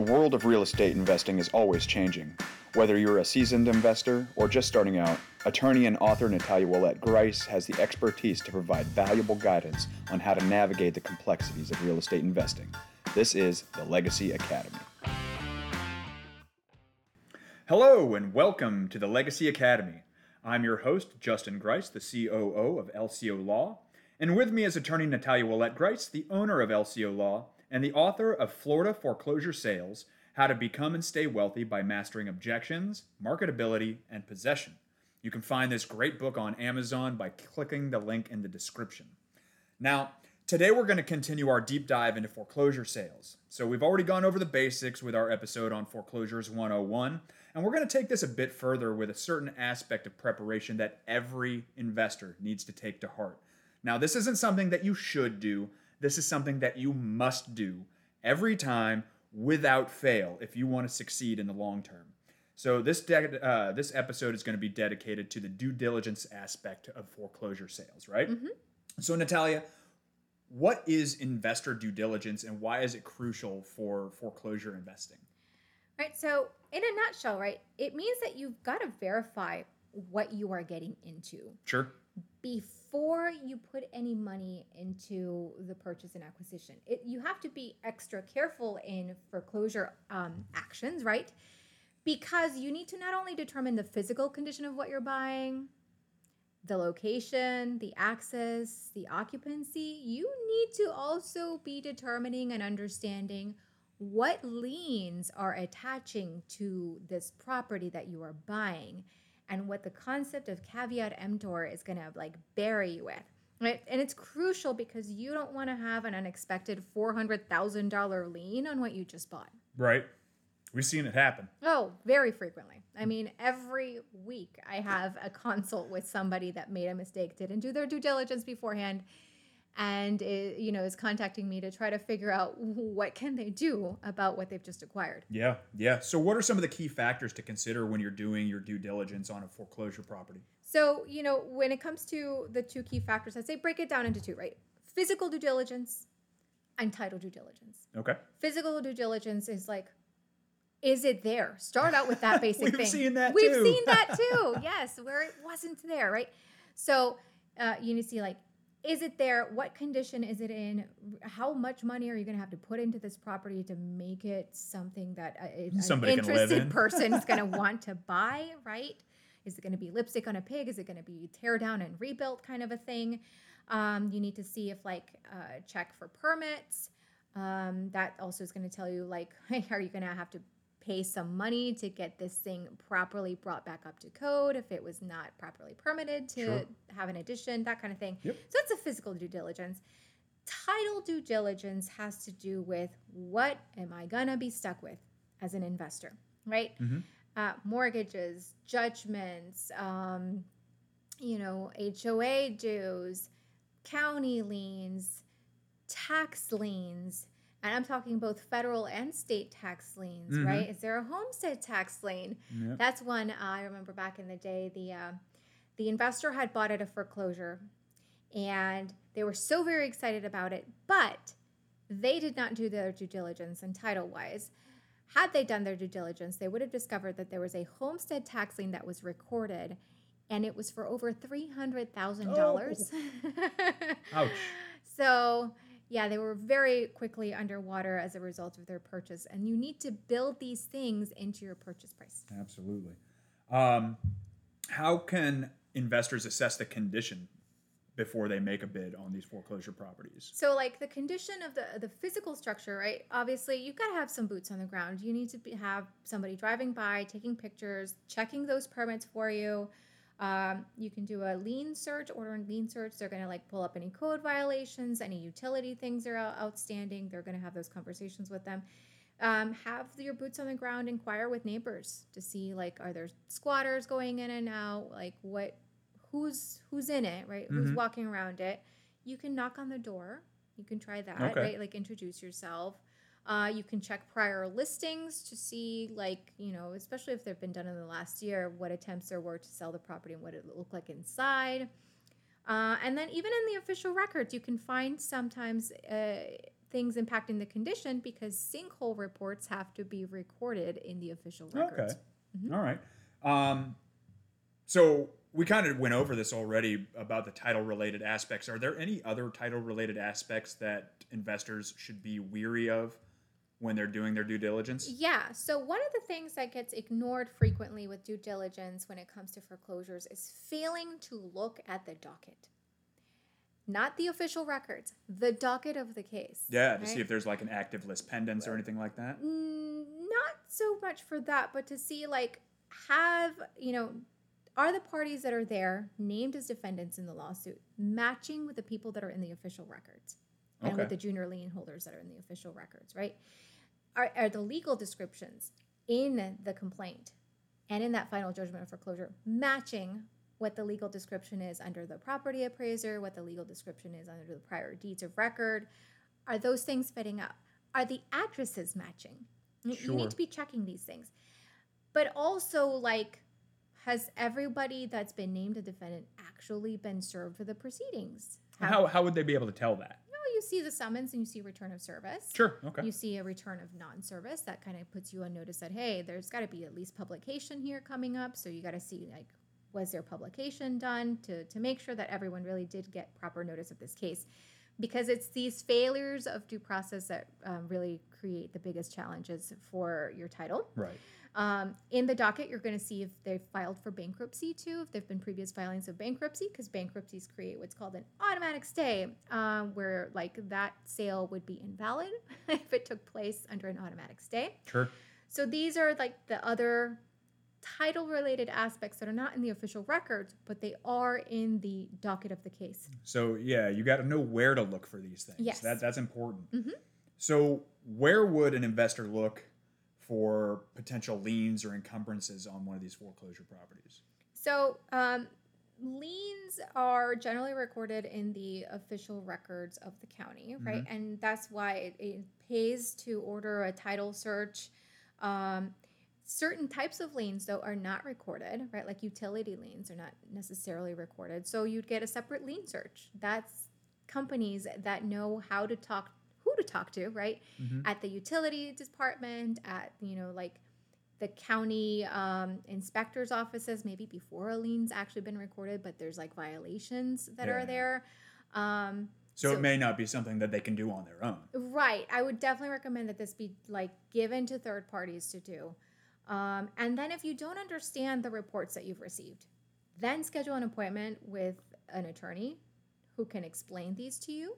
The world of real estate investing is always changing. Whether you're a seasoned investor or just starting out, attorney and author Natalia Ouellette Grice has the expertise to provide valuable guidance on how to navigate the complexities of real estate investing. This is the Legacy Academy. Hello, and welcome to the Legacy Academy. I'm your host, Justin Grice, the COO of LCO Law, and with me is attorney Natalia Ouellette Grice, the owner of LCO Law and the author of Florida Foreclosure Sales How to Become and Stay Wealthy by Mastering Objections, Marketability, and Possession. You can find this great book on Amazon by clicking the link in the description. Now, today we're going to continue our deep dive into foreclosure sales. So, we've already gone over the basics with our episode on Foreclosures 101, and we're going to take this a bit further with a certain aspect of preparation that every investor needs to take to heart. Now, this isn't something that you should do, this is something that you must do every time without fail if you want to succeed in the long term. So this de- uh, this episode is going to be dedicated to the due diligence aspect of foreclosure sales, right? Mm-hmm. So Natalia, what is investor due diligence and why is it crucial for foreclosure investing? Right. So in a nutshell, right, it means that you've got to verify what you are getting into. Sure before you put any money into the purchase and acquisition. It, you have to be extra careful in foreclosure um, actions, right? Because you need to not only determine the physical condition of what you're buying, the location, the access, the occupancy, you need to also be determining and understanding what liens are attaching to this property that you are buying and what the concept of caveat emptor is going to like bury you with. Right? And it's crucial because you don't want to have an unexpected $400,000 lien on what you just bought. Right. We've seen it happen. Oh, very frequently. I mean, every week I have a consult with somebody that made a mistake, didn't do their due diligence beforehand, and it, you know is contacting me to try to figure out what can they do about what they've just acquired. Yeah, yeah. So what are some of the key factors to consider when you're doing your due diligence on a foreclosure property? So, you know, when it comes to the two key factors, I'd say break it down into two, right? Physical due diligence and title due diligence. Okay. Physical due diligence is like is it there? Start out with that basic We've thing. We've seen that We've too. seen that too. yes, where it wasn't there, right? So uh, you need to see like is it there? What condition is it in? How much money are you going to have to put into this property to make it something that a, Somebody an interested in. person is going to want to buy, right? Is it going to be lipstick on a pig? Is it going to be tear down and rebuilt kind of a thing? Um, you need to see if like uh, check for permits. Um, that also is going to tell you like, are you going to have to pay some money to get this thing properly brought back up to code if it was not properly permitted to sure. have an addition, that kind of thing. Yep. So that's a physical due diligence. Title due diligence has to do with what am I gonna be stuck with as an investor, right? Mm-hmm. Uh, mortgages, judgments, um, you know, HOA dues, county liens, tax liens, and I'm talking both federal and state tax liens, mm-hmm. right? Is there a homestead tax lien? Yep. That's one uh, I remember back in the day. The uh, the investor had bought at a foreclosure, and they were so very excited about it, but they did not do their due diligence and title wise. Had they done their due diligence, they would have discovered that there was a homestead tax lien that was recorded, and it was for over three hundred thousand oh. dollars. Ouch! So yeah, they were very quickly underwater as a result of their purchase. And you need to build these things into your purchase price. Absolutely. Um, how can investors assess the condition before they make a bid on these foreclosure properties? So, like the condition of the the physical structure, right? Obviously, you've got to have some boots on the ground. You need to be, have somebody driving by, taking pictures, checking those permits for you. Um, you can do a lien search, order a lien search. They're going to like pull up any code violations, any utility things that are outstanding. They're going to have those conversations with them. Um, have your boots on the ground. Inquire with neighbors to see like are there squatters going in and out? Like what, who's who's in it, right? Mm-hmm. Who's walking around it? You can knock on the door. You can try that, okay. right? Like introduce yourself. Uh, you can check prior listings to see, like, you know, especially if they've been done in the last year, what attempts there were to sell the property and what it looked like inside. Uh, and then even in the official records, you can find sometimes uh, things impacting the condition because sinkhole reports have to be recorded in the official records. Okay. All right. Um, so we kind of went over this already about the title related aspects. Are there any other title related aspects that investors should be weary of when they're doing their due diligence? Yeah. So, one of the things that gets ignored frequently with due diligence when it comes to foreclosures is failing to look at the docket. Not the official records, the docket of the case. Yeah, to see if there's like an active lis pendens or anything like that. Mm, not so much for that, but to see like have you know are the parties that are there named as defendants in the lawsuit matching with the people that are in the official records and Okay. with the junior lien holders that are in the official records, right? Are, are the legal descriptions in the complaint and in that final judgment of foreclosure matching what the legal description is under the property appraiser, what the legal description is under the prior deeds of record? Are those things fitting up? Are the addresses matching? You- You need to be checking these things. But also, like, has everybody that's been named a defendant actually been served for the proceedings? Have- How, how would they be able to tell that? You see the summons and you see return of service. Sure. Okay. You see a return of non-service that kind of puts you on notice that hey, there's got to be at least publication here coming up. So you got to see like was there publication done to to make sure that everyone really did get proper notice of this case, because it's these failures of due process that um, really create the biggest challenges for your title. right. Um, in the docket, you're going to see if they've filed for bankruptcy too, if there've been previous filings of bankruptcy, because bankruptcies create what's called an automatic stay, um, where like that sale would be invalid if it took place under an automatic stay. Sure. So these are like the other title related aspects that are not in the official records, but they are in the docket of the case. So yeah, you got to know where to look for these things. Yes. That that's important. Mhm. So where would an investor look for potential liens or encumbrances on one of these foreclosure properties? So, um, liens are generally recorded in the official records of the county, right? And that's why it, it pays to order a title search. Um, certain types of liens, though, are not recorded, right? Like utility liens are not necessarily recorded. So, you'd get a separate lien search. That's companies that know how to talk, who to talk to, right? Mhm. At the utility department, at, you know, like the county um, inspector's offices, maybe before a lien's actually been recorded, but there's like violations that Yeah. are there. Um, So, So- it may not be something that they can do on their own. right. I would definitely recommend that this be like given to third parties to do. Um, and then if you don't understand the reports that you've received, then schedule an appointment with an attorney who can explain these to you.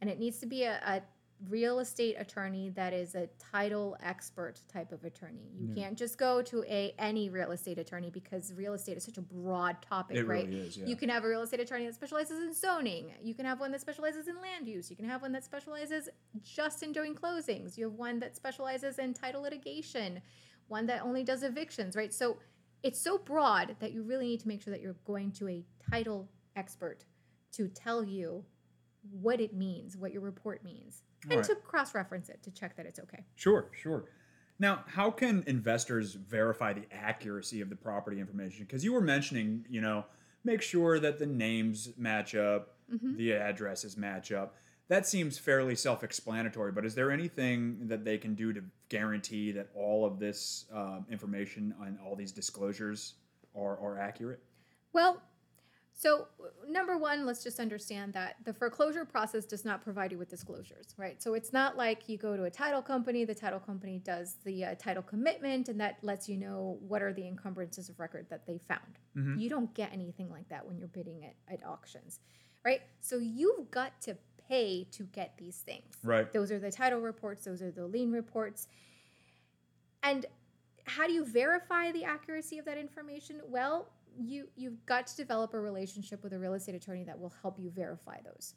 And it needs to be a, a real estate attorney that is a title expert type of attorney. You Yeah. can't just go to a any real estate attorney because real estate is such a broad topic, It right? really is. Yeah. You can have a real estate attorney that specializes in zoning. You can have one that specializes in land use. You can have one that specializes just in doing closings. You have one that specializes in title litigation, one that only does evictions, right? So it's so broad that you really need to make sure that you're going to a title expert to tell you what it means, what your report means, and Alright. to cross reference it to check that it's okay. Sure, sure. Now, how can investors verify the accuracy of the property information? Because you were mentioning, you know, make sure that the names match up, Mhm. the addresses match up. That seems fairly self explanatory, but is there anything that they can do to guarantee that all of this um, information and all these disclosures are, are accurate? Well, so number one, let's just understand that the foreclosure process does not provide you with disclosures, right? So it's not like you go to a title company, the title company does the uh, title commitment, and that lets you know what are the encumbrances of record that they found. Mhm. You don't get anything like that when you're bidding at, at auctions, right? So you've got to pay to get these things. Right. Those are the title reports, those are the lien reports. And how do you verify the accuracy of that information? Well, you you've got to develop a relationship with a real estate attorney that will help you verify those.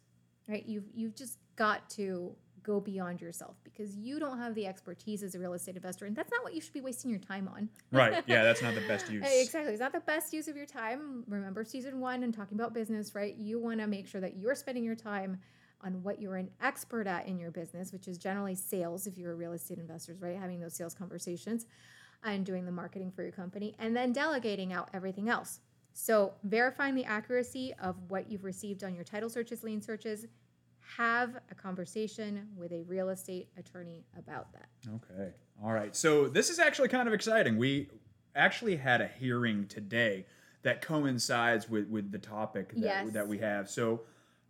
Right? You've you've just got to go beyond yourself because you don't have the expertise as a real estate investor and that's not what you should be wasting your time on. Right. Yeah, that's not the best use. Exactly. It's not the best use of your time. Remember season one and talking about business, right? You want to make sure that you're spending your time on what you're an expert at in your business, which is generally sales if you're a real estate investor right? Having those sales conversations and doing the marketing for your company and then delegating out everything else. So verifying the accuracy of what you've received on your title searches, lien searches, have a conversation with a real estate attorney about that. Okay. All right. So this is actually kind of exciting. We actually had a hearing today that coincides with, with the topic that, Yes. that we have. So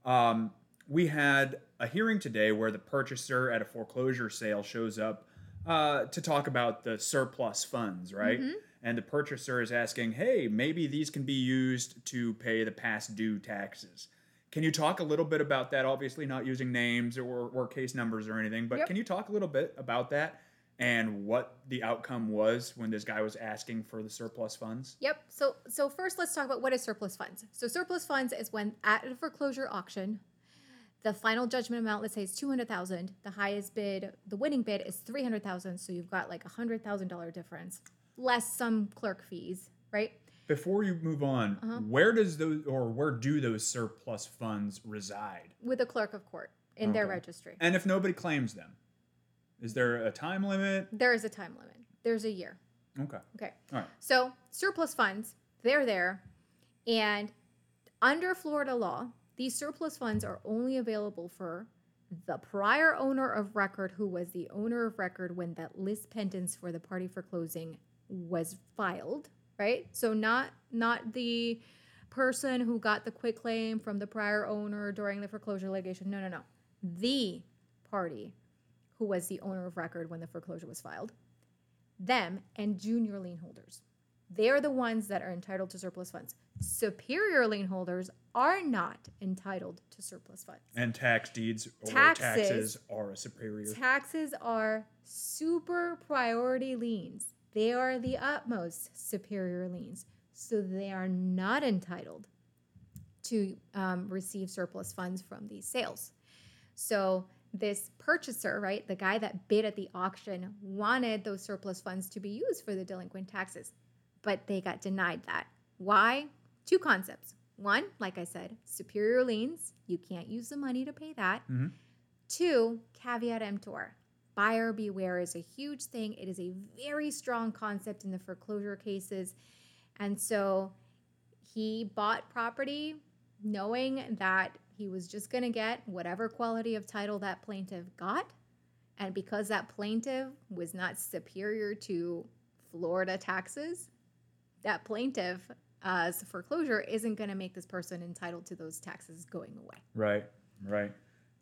um, we had a hearing today where the purchaser at a foreclosure sale shows up uh, to talk about the surplus funds, right? And the purchaser is asking, hey, maybe these can be used to pay the past due taxes. Can you talk a little bit about that? Obviously, not using names or, or case numbers or anything, but Yep. can you talk a little bit about that and what the outcome was when this guy was asking for the surplus funds? Yep. So so first let's talk about what is surplus funds. So surplus funds is when at a foreclosure auction, the final judgment amount, let's say is 200,000, the highest bid, the winning bid is 300,000, so you've got like a $100,000 difference less some clerk fees, right? Before you move on, Uh-huh. where does those or where do those surplus funds reside? With a clerk of court in their registry. And if nobody claims them, is there a time limit? There is a time limit. There's a year. Okay. Okay. All right. So surplus funds, they're there. And under Florida law, these surplus funds are only available for the prior owner of record who was the owner of record when that lis pendens for the party for closing was filed, right? So not not the person who got the quit claim from the prior owner during the foreclosure litigation. No, no, no. The party who was the owner of record when the foreclosure was filed. Them and junior lien holders. They're the ones that are entitled to surplus funds. Superior lien holders are not entitled to surplus funds. And tax deeds or Taxes. taxes are a superior. Taxes are super priority liens. They are the utmost superior liens. So they are not entitled to um, receive surplus funds from these sales. So this purchaser, right, the guy that bid at the auction, wanted those surplus funds to be used for the delinquent taxes, but they got denied that. Why? Two concepts. One, like I said, superior liens. You can't use the money to pay that. Mhm. Two, caveat emptor. Buyer beware is a huge thing. It is a very strong concept in the foreclosure cases. And so he bought property knowing that he was just going to get whatever quality of title that plaintiff got. And because that plaintiff was not superior to Florida taxes, that plaintiff as foreclosure isn't going to make this person entitled to those taxes going away. Right, right.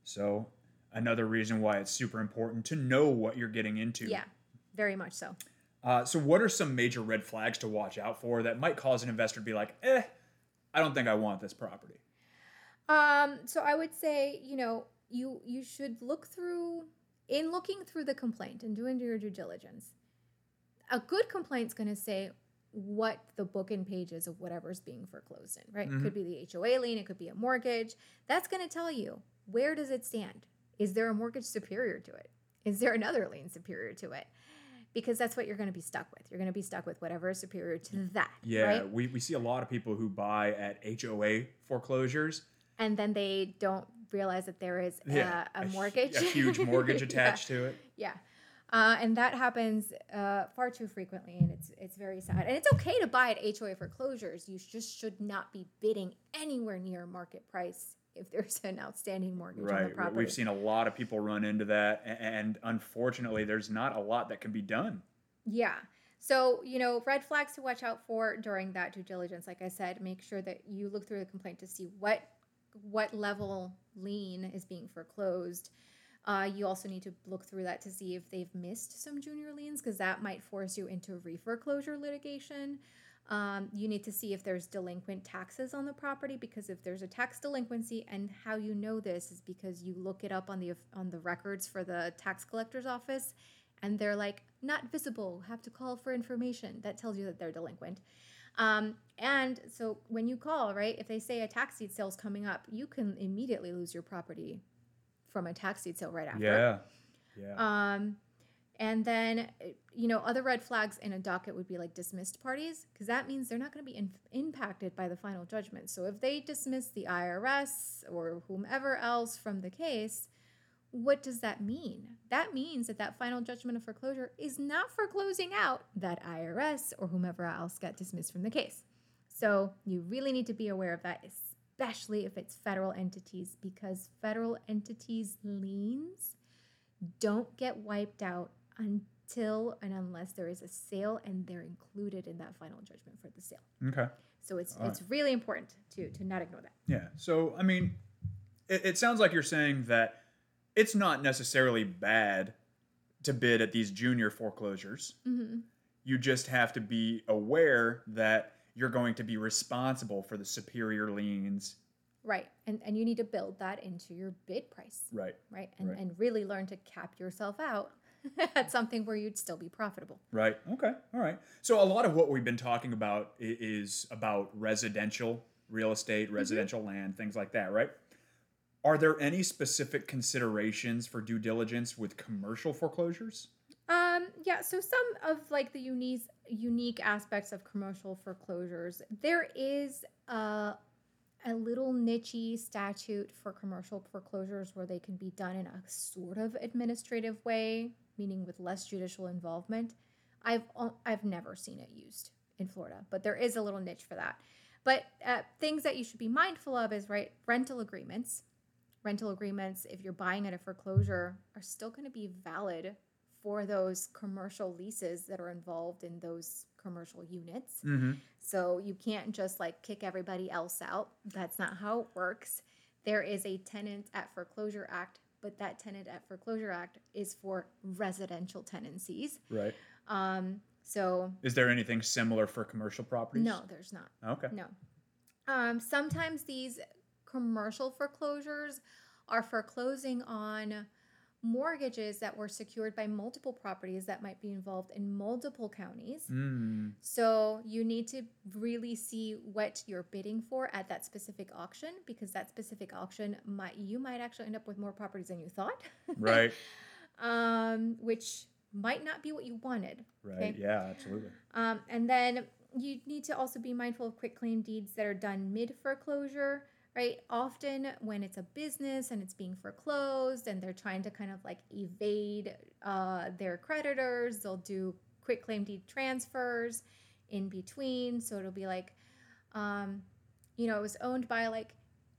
So another reason why it's super important to know what you're getting into. Yeah, very much so. Uh, so what are some major red flags to watch out for that might cause an investor to be like, eh, I don't think I want this property. Um, so I would say, you know, you you should look through in looking through the complaint and doing your due diligence. A good complaint's going to say what the book and pages of whatever's being foreclosed in, right? It could mm-hmm. be the HOA lien, it could be a mortgage. That's going to tell you where does it stand? Is there a mortgage superior to it? Is there another lien superior to it? Because that's what you're going to be stuck with. You're going to be stuck with whatever is superior to that, Yeah, right? we, we see a lot of people who buy at HOA foreclosures. and then they don't realize that there is Yeah, a, a mortgage, a huge mortgage Yeah. attached to it. Yeah, uh, and that happens uh, far too frequently, and it's it's very sad. And it's okay to buy at HOA foreclosures. You just should not be bidding anywhere near market price if there's an outstanding mortgage on the Right. property. We've seen a lot of people run into that, and unfortunately, there's not a lot that can be done. Yeah. So, you know, red flags to watch out for during that due diligence. Like I said, make sure that you look through the complaint to see what what level lien is being foreclosed. Uh, you also need to look through that to see if they've missed some junior liens because that might force you into reforeclosure litigation. Um, you need to see if there's delinquent taxes on the property because if there's a tax delinquency, and how you know this is because you look it up on the on the records for the tax collector's office, and they're like not visible, have to call for information. That tells you that they're delinquent. Um, and so when you call, right, if they say a tax deed sale is coming up, you can immediately lose your property from a tax deed sale right after. Yeah. Yeah. Um, and then, you know, other red flags in a docket would be like dismissed parties, because that means they're not going to be in- impacted by the final judgment. So if they dismiss the IRS or whomever else from the case, what does that mean? That means that that final judgment of foreclosure is not foreclosing out that IRS or whomever else got dismissed from the case. So you really need to be aware of that, especially if it's federal entities, because federal entities' liens don't get wiped out until and unless there is a sale and they're included in that final judgment for the sale. Okay. So it's All it's really important to to not ignore that. Yeah. So, I mean, it, it sounds like you're saying that it's not necessarily bad to bid at these junior foreclosures. Mm-hmm. You just have to be aware that you're going to be responsible for the superior liens. Right. And and you need to build that into your bid price. Right. Right. And Right. and really learn to cap yourself out at something where you'd still be profitable. Right. Okay. All right. So a lot of what we've been talking about is about residential real estate, mm-hmm. residential land, things like that, right? Are there any specific considerations for due diligence with commercial foreclosures? Um, yeah, so some of like the unique unique aspects of commercial foreclosures, there is a a little nichey statute for commercial foreclosures where they can be done in a sort of administrative way, meaning with less judicial involvement. I've I've never seen it used in Florida, but there is a little niche for that. But uh, things that you should be mindful of is right rental agreements. Rental agreements, if you're buying at a foreclosure, are still going to be valid for those commercial leases that are involved in those commercial units. Mm-hmm. So you can't just like kick everybody else out. That's not how it works. There is a tenant at foreclosure act, but that tenant at foreclosure act is for residential tenancies. Right. Um, so Is there anything similar for commercial properties? no, there's not. Okay. No. Um, sometimes these commercial foreclosures are foreclosing on mortgages that were secured by multiple properties that might be involved in multiple counties. Mm, So you need to really see what you're bidding for at that specific auction because that specific auction might you might actually end up with more properties than you thought. right. um, which might not be what you wanted. Right. Okay. Yeah, absolutely. Um, and then you need to also be mindful of quick claim deeds that are done mid foreclosure, right? Often when it's a business and it's being foreclosed and they're trying to kind of like evade uh, their creditors, they'll do quick claim deed transfers in between. So it'll be like, um, you know, it was owned by like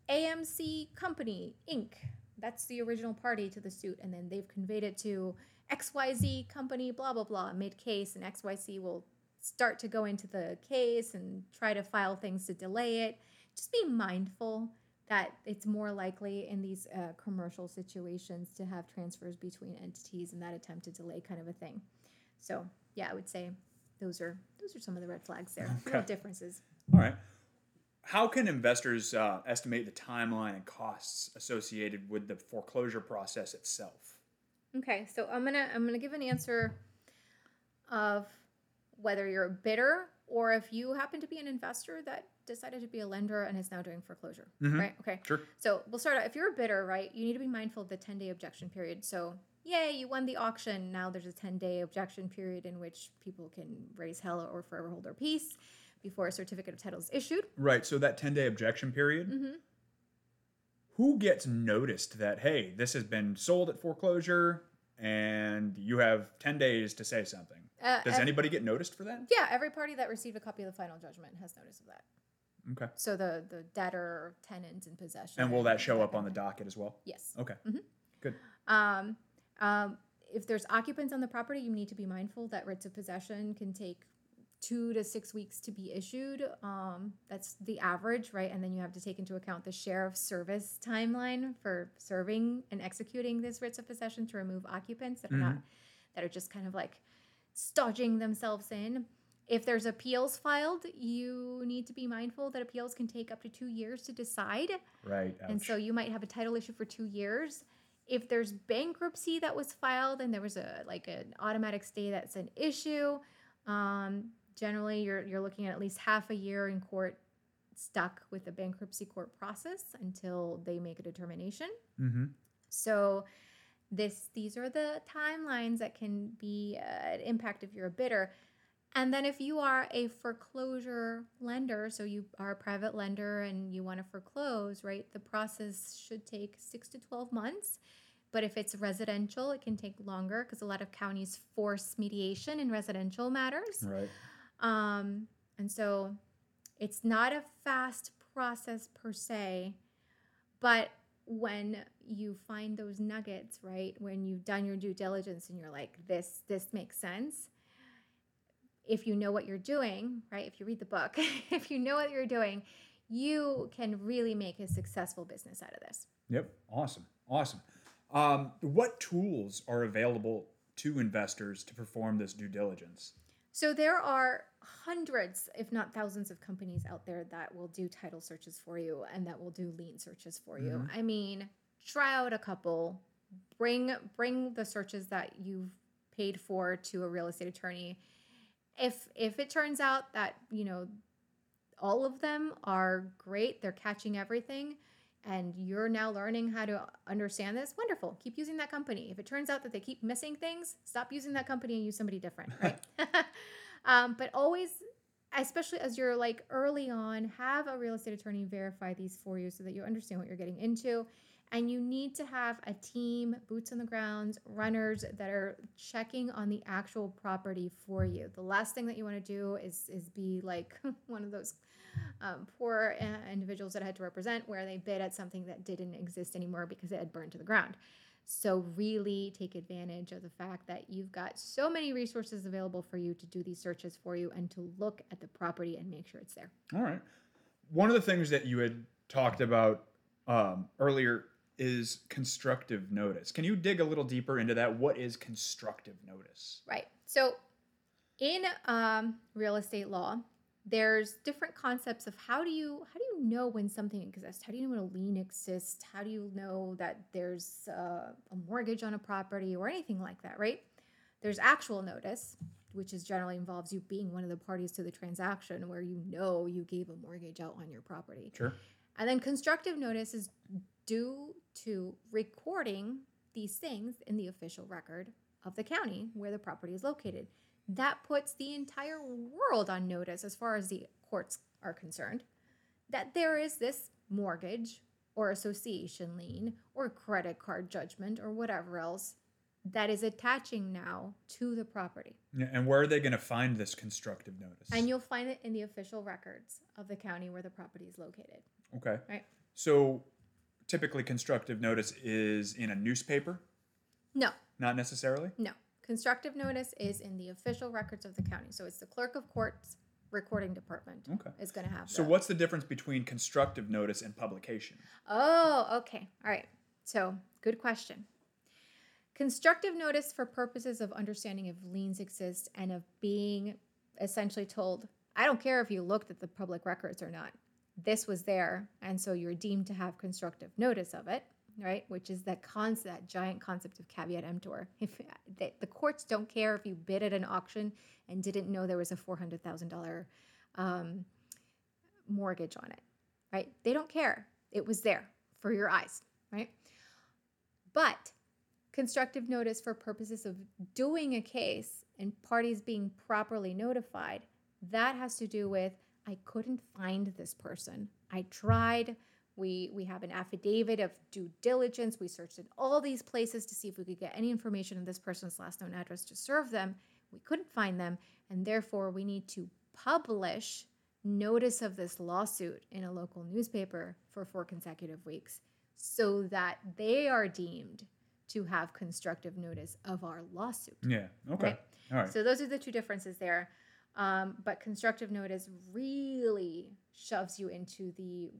AMC Company Inc. That's the original party to the suit, and then they've conveyed it to XYZ Company, blah blah blah, mid case, and XYZ will start to go into the case and try to file things to delay it. Just be mindful that it's more likely in these uh, commercial situations to have transfers between entities and that attempt to delay kind of a thing. So yeah, I would say those are those are some of the red flags there. Okay. differences. All right. How can investors uh, estimate the timeline and costs associated with the foreclosure process itself? Okay, so I'm gonna I'm gonna give an answer of whether you're a bidder or if you happen to be an investor that decided to be a lender and is now doing foreclosure. Mhm. Right? Okay. Sure. So we'll start out. If you're a bidder, right, you need to be mindful of the 10 day objection period. So, yay, you won the auction. Now there's a 10 day objection period in which people can raise hell or forever hold their peace before a certificate of title is issued. Right. So that 10 day objection period, Mm-hmm. who gets noticed that, hey, this has been sold at foreclosure and you have 10 days to say something? Uh, Does ev- anybody get noticed for that? yeah, every party that received a copy of the final judgment has notice of that. Okay. So the the debtor, tenant in possession. And will that show up on the docket as well? Yes. Okay. Mhm. Good. Um, um, if there's occupants on the property, you need to be mindful that writs of possession can take two to six weeks to be issued. Um, that's the average, right? And then you have to take into account the sheriff's service timeline for serving and executing these writs of possession to remove occupants that are not that are just kind of like stodging themselves in. If there's appeals filed, you need to be mindful that appeals can take up to two years to decide. Right. And so you might have a title issue for two years. If there's bankruptcy that was filed and there was a like an automatic stay that's an issue, um, generally you're you're looking at at least half a year in court stuck with the bankruptcy court process until they make a determination. Mhm. So this these are the timelines that can be uh, an impact if you're a bidder. And then if you are a foreclosure lender, so you are a private lender and you want to foreclose, right? The process should take 6 to 12 months. But if it's residential, it can take longer because a lot of counties force mediation in residential matters. Right. Um, and so it's not a fast process per se, but when you find those nuggets, right? When you've done your due diligence and you're like, this this makes sense. If you know what you're doing, right? If you read the book, if you know what you're doing, you can really make a successful business out of this. Yep. Awesome. Awesome. Um, what tools are available to investors to perform this due diligence? So there are hundreds, if not thousands, of companies out there that will do title searches for you and that will do lien searches for you. Mhm. I mean, try out a couple, bring bring the searches that you've paid for to a real estate attorney. If if it turns out that, you know, all of them are great, they're catching everything, and you're now learning how to understand this, wonderful. Keep using that company. If it turns out that they keep missing things, stop using that company and use somebody different, right? um, but always, especially as you're like early on, have a real estate attorney verify these for you so that you understand what you're getting into. And you need to have a team, boots on the ground, runners that are checking on the actual property for you. The last thing that you want to do is is be like one of those um, poor uh, individuals that I had to represent where they bid at something that didn't exist anymore because it had burned to the ground. So really take advantage of the fact that you've got so many resources available for you to do these searches for you and to look at the property and make sure it's there. All right. One of the things that you had talked about um, earlier is constructive notice. Can you dig a little deeper into that? What is constructive notice? Right. So in um, real estate law, there's different concepts of how do you how do you know when something exists? How do you know when a lien exists? How do you know that there's uh, a mortgage on a property or anything like that? Right. There's actual notice, which is generally involves you being one of the parties to the transaction where you know you gave a mortgage out on your property. Sure. And then constructive notice is due to recording these things in the official record of the county where the property is located. That puts the entire world on notice as far as the courts are concerned that there is this mortgage or association lien or credit card judgment or whatever else that is attaching now to the property. Yeah, and where are they going to find this constructive notice? And you'll find it in the official records of the county where the property is located. okay. Right. So typically constructive notice is in a newspaper, No, not necessarily. No. Constructive notice is in the official records of the county. So it's the clerk of courts recording department Okay. is going to have So what's the difference between constructive notice and publication? Oh, okay. All right. So, good question. Constructive notice for purposes of understanding if liens exist and of being essentially told, I don't care if you looked at the public records or not. This was there, and so you're deemed to have constructive notice of it, right? Which is that concept, that giant concept of caveat emptor. If the, the courts don't care if you bid at an auction and didn't know there was a four hundred thousand dollar um, mortgage on it, right? They don't care. It was there for your eyes, right? But constructive notice for purposes of doing a case and parties being properly notified, that has to do with I couldn't find this person. I tried. We we have an affidavit of due diligence. We searched in all these places to see if we could get any information on this person's last known address to serve them. We couldn't find them, and therefore we need to publish notice of this lawsuit in a local newspaper for four consecutive weeks so that they are deemed to have constructive notice of our lawsuit. Yeah. Okay. Right. All right. So those are the two differences there. Um, but constructive notice really shoves you into the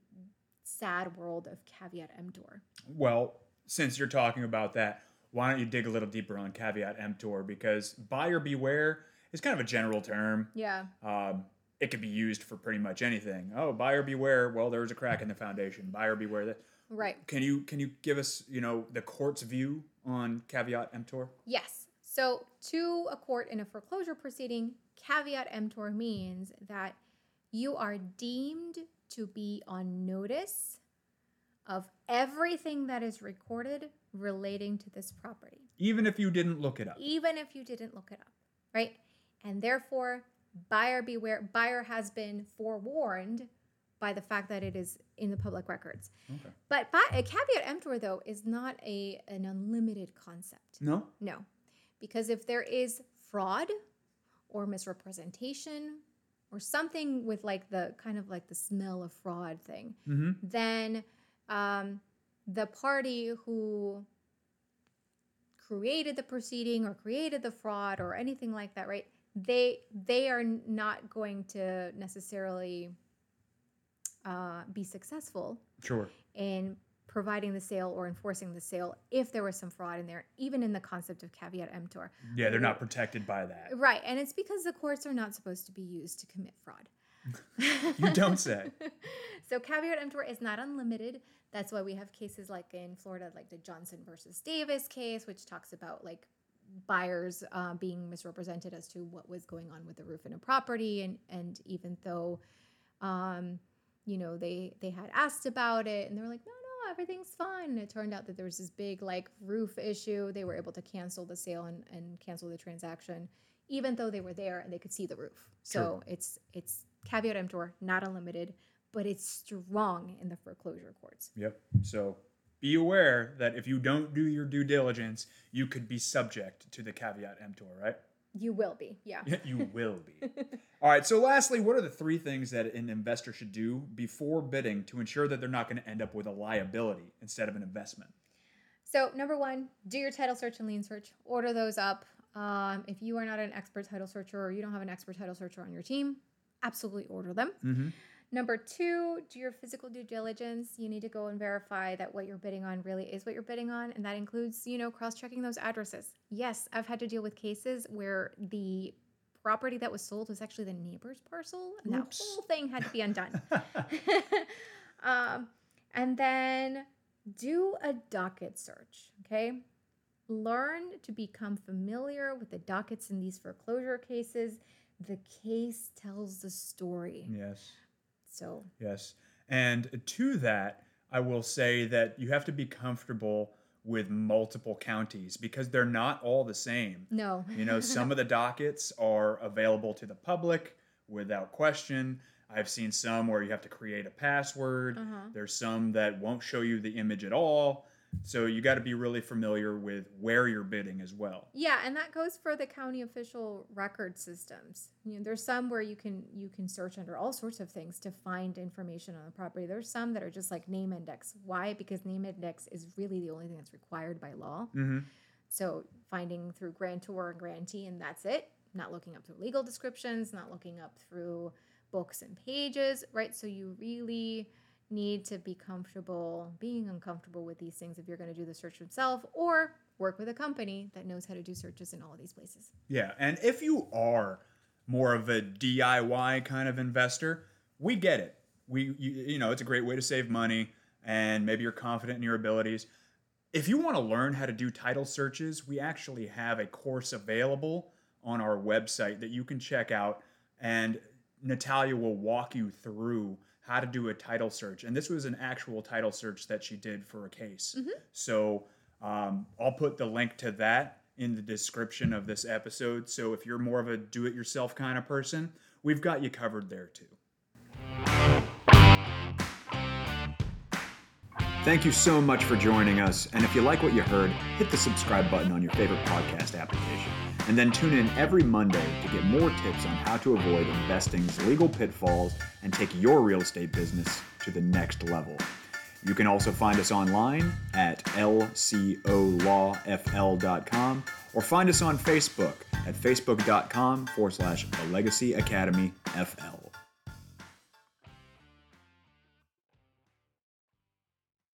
sad world of caveat emptor. Well, since you're talking about that, why don't you dig a little deeper on caveat emptor? Because buyer beware is kind of a general term. Yeah. Um, it could be used for pretty much anything. Oh, buyer beware. Well, there's a crack in the foundation. Buyer beware. That Right. can you can you give us you know the court's view on caveat emptor? Yes. So, to a court in a foreclosure proceeding, caveat emptor means that you are deemed to be on notice of everything that is recorded relating to this property, Even if you didn't look it up. even if you didn't look it up, right? And therefore, buyer beware, buyer has been forewarned by the fact that it is in the public records. Okay. But a caveat emptor, though, is not a an unlimited concept. No. No, because if there is fraud or misrepresentation or something with like the kind of like the smell of fraud thing, Mm-hmm. then um, the party who created the proceeding or created the fraud or anything like that, right? They they are not going to necessarily uh, be successful Sure. in providing the sale or enforcing the sale if there was some fraud in there, even in the concept of caveat emptor. Yeah, they're not protected by that. Right, and it's because the courts are not supposed to be used to commit fraud. You don't say. so caveat emptor is not unlimited. That's why we have cases like in Florida, like the Johnson versus Davis case, which talks about like buyers uh, being misrepresented as to what was going on with the roof in a property, and and even though, um, you know, they they had asked about it, and they were like, no, no, everything's fine. And it turned out that there was this big like roof issue. They were able to cancel the sale and, and cancel the transaction, even though they were there and they could see the roof. So it's it's caveat emptor, not unlimited, but it's strong in the foreclosure courts. Yep. So be aware that if you don't do your due diligence, you could be subject to the caveat emptor, right? You will be, yeah. you will be. All right. So, lastly, what are the three things that an investor should do before bidding to ensure that they're not going to end up with a liability instead of an investment? So, number one, do your title search and lien search. Order those up. Um, if you are not an expert title searcher or you don't have an expert title searcher on your team, absolutely order them. Mm-hmm. Number two, do your physical due diligence. You need to go and verify that what you're bidding on really is what you're bidding on. And that includes, you know, cross checking those addresses. Yes, I've had to deal with cases where the property that was sold was actually the neighbor's parcel, and that whole thing had to be undone. um, and then do a docket search, okay? Learn to become familiar with the dockets in these foreclosure cases. The case tells the story. yes. So, Yes. And to that, I will say that you have to be comfortable with multiple counties because they're not all the same. no. You know, some of the dockets are available to the public without question. I've seen some where you have to create a password. Uh-huh. There's some that won't show you the image at all. So you got to be really familiar with where you're bidding as well. Yeah, and that goes for the county official record systems. You know, there's some where you can you can search under all sorts of things to find information on the property. There's some that are just like name index. Why? Because name index is really the only thing that's required by law. Mm-hmm. So finding through grantor and grantee, and that's it. Not looking up through legal descriptions, not looking up through books and pages, right? So you really need to be comfortable being uncomfortable with these things if you're going to do the search yourself or work with a company that knows how to do searches in all of these places. Yeah, and if you are more of a DIY kind of investor, we get it. We you, you know, it's a great way to save money and maybe you're confident in your abilities. If you want to learn how to do title searches, we actually have a course available on our website that you can check out and Natalia will walk you through how to do a title search. And this was an actual title search that she did for a case. So um, I'll put the link to that in the description of this episode. So if you're more of a do it yourself kind of person, we've got you covered there too. Thank you so much for joining us. And if you like what you heard, hit the subscribe button on your favorite podcast application. And then tune in every Monday to get more tips on how to avoid investing's legal pitfalls and take your real estate business to the next level. You can also find us online at lcolawfl.com or find us on Facebook at facebook.com forward slash the Legacy Academy FL.